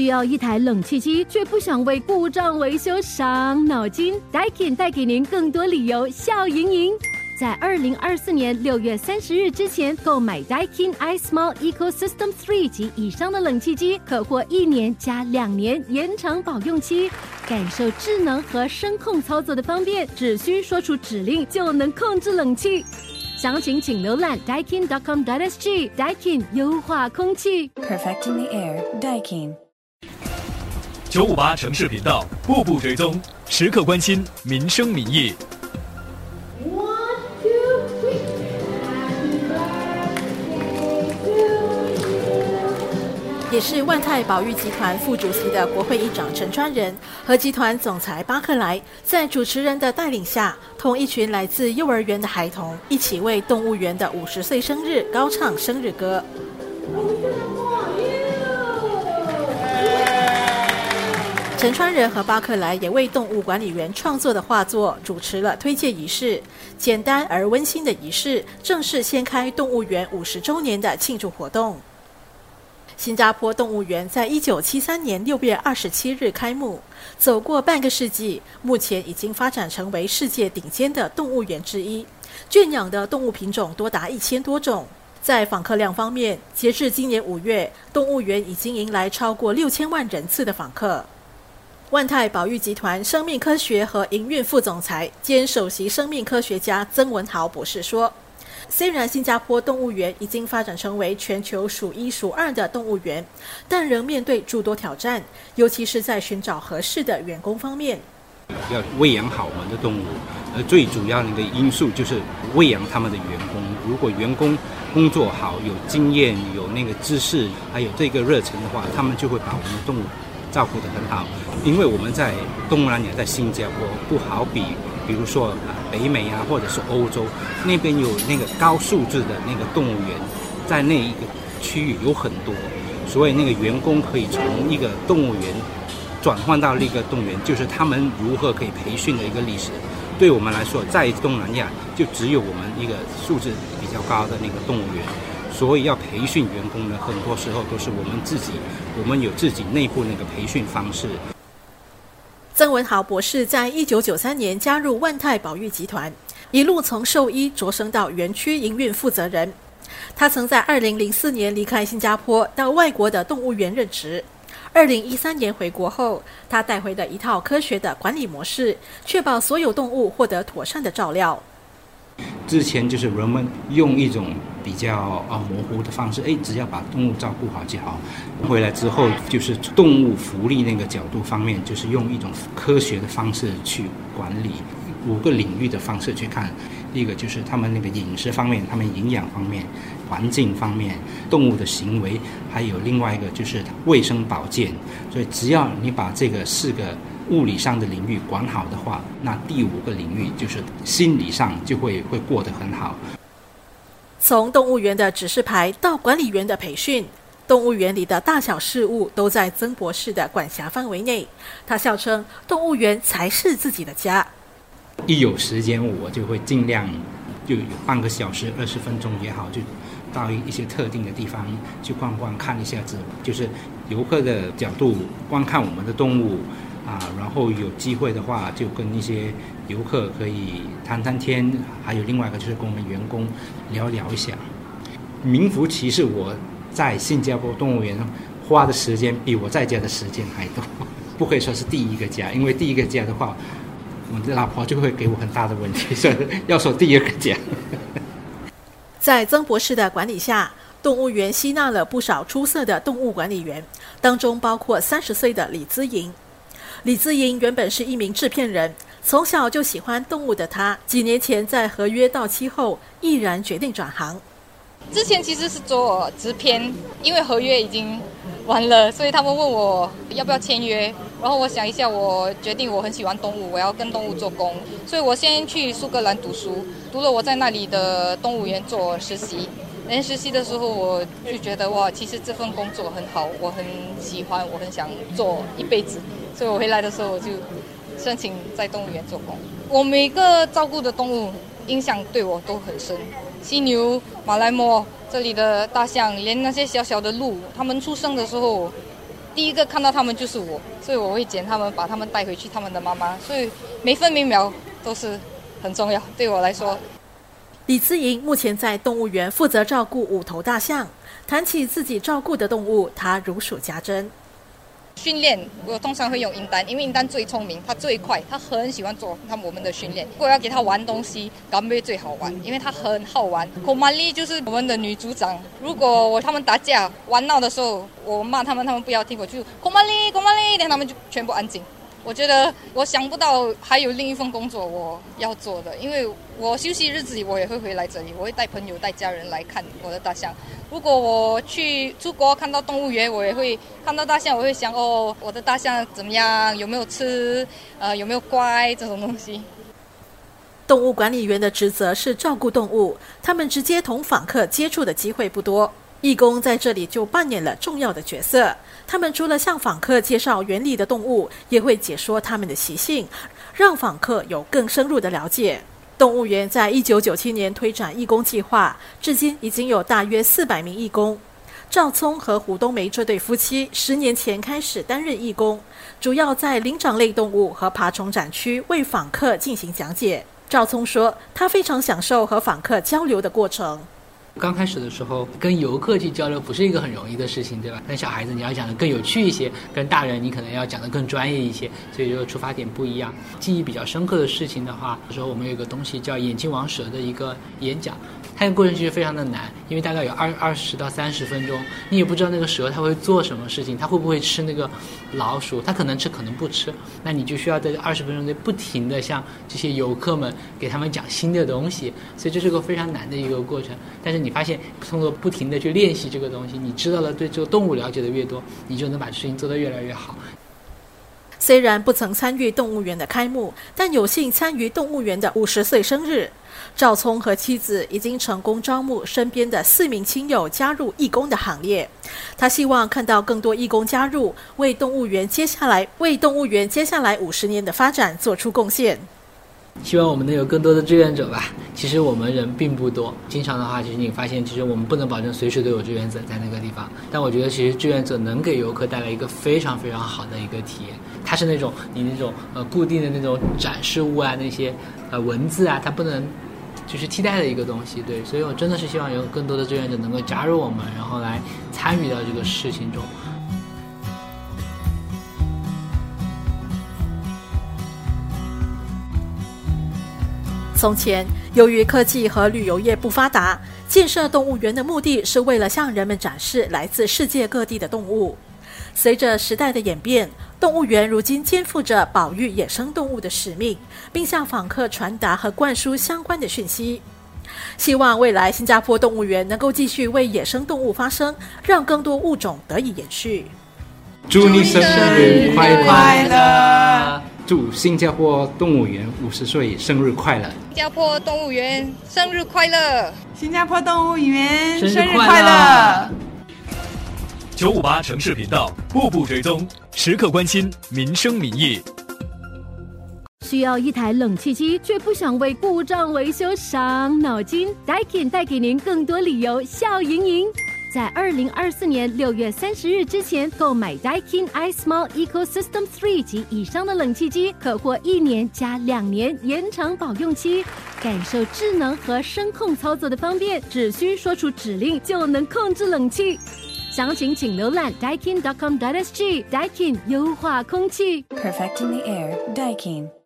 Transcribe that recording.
需要一台冷气机，却不想为故障维修伤脑筋，Daikin 带给您更多理由笑盈盈。在二零二四年六月三十日之前购买 Daikin iSmall Ecosystem Three 及以上的冷气机，可获一年加两年延长保用期，感受智能和声控操作的方便，只需说出指令就能控制冷气。详情请浏览 Daikin.com.sg。Daikin 优化空气，Perfecting the air。Daikin。九五八城市频道，步步追踪，时刻关心民生民意。也是万泰保育集团副主席的国会议长陈川仁和集团总裁巴克莱，在主持人的带领下，同一群来自幼儿园的孩童一起为动物园的五十岁生日高唱生日歌。陈川仁和巴克莱也为动物管理员创作的画作主持了推介仪式，简单而温馨的仪式，正式掀开动物园五十周年的庆祝活动。新加坡动物园在一九七三年六月二十七日开幕，走过半个世纪，目前已经发展成为世界顶尖的动物园之一，圈养的动物品种多达一千多种。在访客量方面，截至今年五月，动物园已经迎来超过六千万人次的访客。万泰保育集团生命科学和营运副总裁兼首席生命科学家曾文豪博士说。虽然新加坡动物园已经发展成为全球数一数二的动物园，但仍面对诸多挑战，尤其是在寻找合适的员工方面。要喂养好我们的动物，而最主要的一个因素就是喂养他们的员工。如果员工工作好、有经验、有那个知识，还有这个热忱的话，他们就会把我们的动物照顾得很好。因为我们在东南亚在新加坡不好比。比如说啊，北美啊，或者是欧洲那边有那个高素质的那个动物园，在那一个区域有很多，所以那个员工可以从一个动物园转换到另一个动物园，就是他们如何可以培训的一个历史。对我们来说，在东南亚就只有我们一个素质比较高的那个动物园，所以要培训员工呢，很多时候都是我们自己，我们有自己内部那个培训方式。曾文豪博士在一九九三年加入万泰保育集团，一路从兽医擢升到园区营运负责人。他曾在二零零四年离开新加坡，到外国的动物园任职。二零一三年回国后，他带回了一套科学的管理模式，确保所有动物获得妥善的照料。之前就是人们用一种比较啊模糊的方式，哎，只要把动物照顾好就好。回来之后，就是动物福利那个角度方面，就是用一种科学的方式去管理五个领域的方式去看。第一个就是他们那个饮食方面，他们营养方面、环境方面、动物的行为，还有另外一个就是卫生保健。所以只要你把这个四个。物理上的领域管好的话，那第五个领域就是心理上就会会过得很好。从动物园的指示牌到管理员的培训，动物园里的大小事务都在曾博士的管辖范围内。他笑称，动物园才是自己的家。一有时间，我就会尽量就有半个小时、二十分钟也好，就到一些特定的地方去逛逛，看一下子，就是游客的角度观看我们的动物。啊，然后有机会的话，就跟一些游客可以谈谈天，还有另外一个就是跟我们员工聊聊一下。名副其实，我在新加坡动物园花的时间比我在家的时间还多，不可以说是第一个家，因为第一个家的话，我的老婆就会给我很大的问题，所以要说第二个家。在曾博士的管理下，动物园吸纳了不少出色的动物管理员，当中包括三十岁的李姿莹。李自英原本是一名制片人，从小就喜欢动物的他，几年前在合约到期后，毅然决定转行。之前其实是做制片，因为合约已经完了，所以他们问我要不要签约。然后我想一下，我决定我很喜欢动物，我要跟动物做工，所以我先去苏格兰读书，读了我在那里的动物园做实习。连实习的时候，我就觉得哇，其实这份工作很好，我很喜欢，我很想做一辈子。所以我回来的时候，我就申请在动物园做工。我每个照顾的动物，印象对我都很深。犀牛、马来貘，这里的大象，连那些小小的鹿，它们出生的时候，第一个看到它们就是我，所以我会捡它们，把它们带回去他们的妈妈，所以每分每秒都是很重要，对我来说。李思莹目前在动物园负责照顾五头大象。谈起自己照顾的动物，她如数家珍。训练我通常会用英丹，因为英丹最聪明，它最快，它很喜欢做他我们的训练。如果要给它玩东西，干贝最好玩，因为它很好玩。孔玛丽就是我们的女组长。如果我他们打架玩闹的时候，我骂他们，他们不要听，我就孔玛丽，孔玛丽，然后他们就全部安静。我觉得我想不到还有另一份工作我要做的，因为我休息日子里我也会回来这里，我会带朋友带家人来看我的大象。如果我去出国看到动物园，我也会看到大象，我会想哦，我的大象怎么样？有没有吃？呃，有没有乖？这种东西。动物管理员的职责是照顾动物，他们直接同访客接触的机会不多。义工在这里就扮演了重要的角色。他们除了向访客介绍园里的动物，也会解说它们的习性，让访客有更深入的了解。动物园在一九九七年推展义工计划，至今已经有大约四百名义工。赵聪和胡冬梅这对夫妻十年前开始担任义工，主要在灵长类动物和爬虫展区为访客进行讲解。赵聪说：“他非常享受和访客交流的过程。”刚开始的时候，跟游客去交流不是一个很容易的事情，对吧？跟小孩子你要讲的更有趣一些，跟大人你可能要讲的更专业一些，所以就出发点不一样。记忆比较深刻的事情的话，有时候我们有一个东西叫“眼镜王蛇”的一个演讲。它的过程其实非常的难，因为大概有二二十到三十分钟，你也不知道那个蛇它会做什么事情，它会不会吃那个老鼠，它可能吃可能不吃，那你就需要在二十分钟内不停的向这些游客们给他们讲新的东西，所以这是个非常难的一个过程。但是你发现通过不停的去练习这个东西，你知道了对这个动物了解的越多，你就能把事情做得越来越好。虽然不曾参与动物园的开幕，但有幸参与动物园的五十岁生日。赵聪和妻子已经成功招募身边的四名亲友加入义工的行列。他希望看到更多义工加入，为动物园接下来为动物园接下来五十年的发展做出贡献。希望我们能有更多的志愿者吧。其实我们人并不多，经常的话，其实你发现，其实我们不能保证随时都有志愿者在那个地方。但我觉得，其实志愿者能给游客带来一个非常非常好的一个体验。它是那种你那种呃固定的那种展示物啊，那些呃文字啊，它不能就是替代的一个东西。对，所以我真的是希望有更多的志愿者能够加入我们，然后来参与到这个事情中。从前，由于科技和旅游业不发达，建设动物园的目的是为了向人们展示来自世界各地的动物。随着时代的演变，动物园如今肩负着保育野生动物的使命，并向访客传达和灌输相关的讯息。希望未来新加坡动物园能够继续为野生动物发声，让更多物种得以延续。祝你生日快乐！祝新加坡动物园五十岁生日快乐！新加坡动物园生日快乐！新加坡动物园生日快乐！九五八城市频道，步步追踪，时刻关心民生民意。需要一台冷气机，却不想为故障维修伤脑筋？Daikin 带给您更多理由，笑盈盈。在二零二四年六月三十日之前购买 Daikin iSmall Ecosystem Three 及以上的冷气机，可获一年加两年延长保用期，感受智能和声控操作的方便，只需说出指令就能控制冷气。详情请浏览 Daikin.com.sg，Daikin 优化空气。Perfecting the air, Daikin.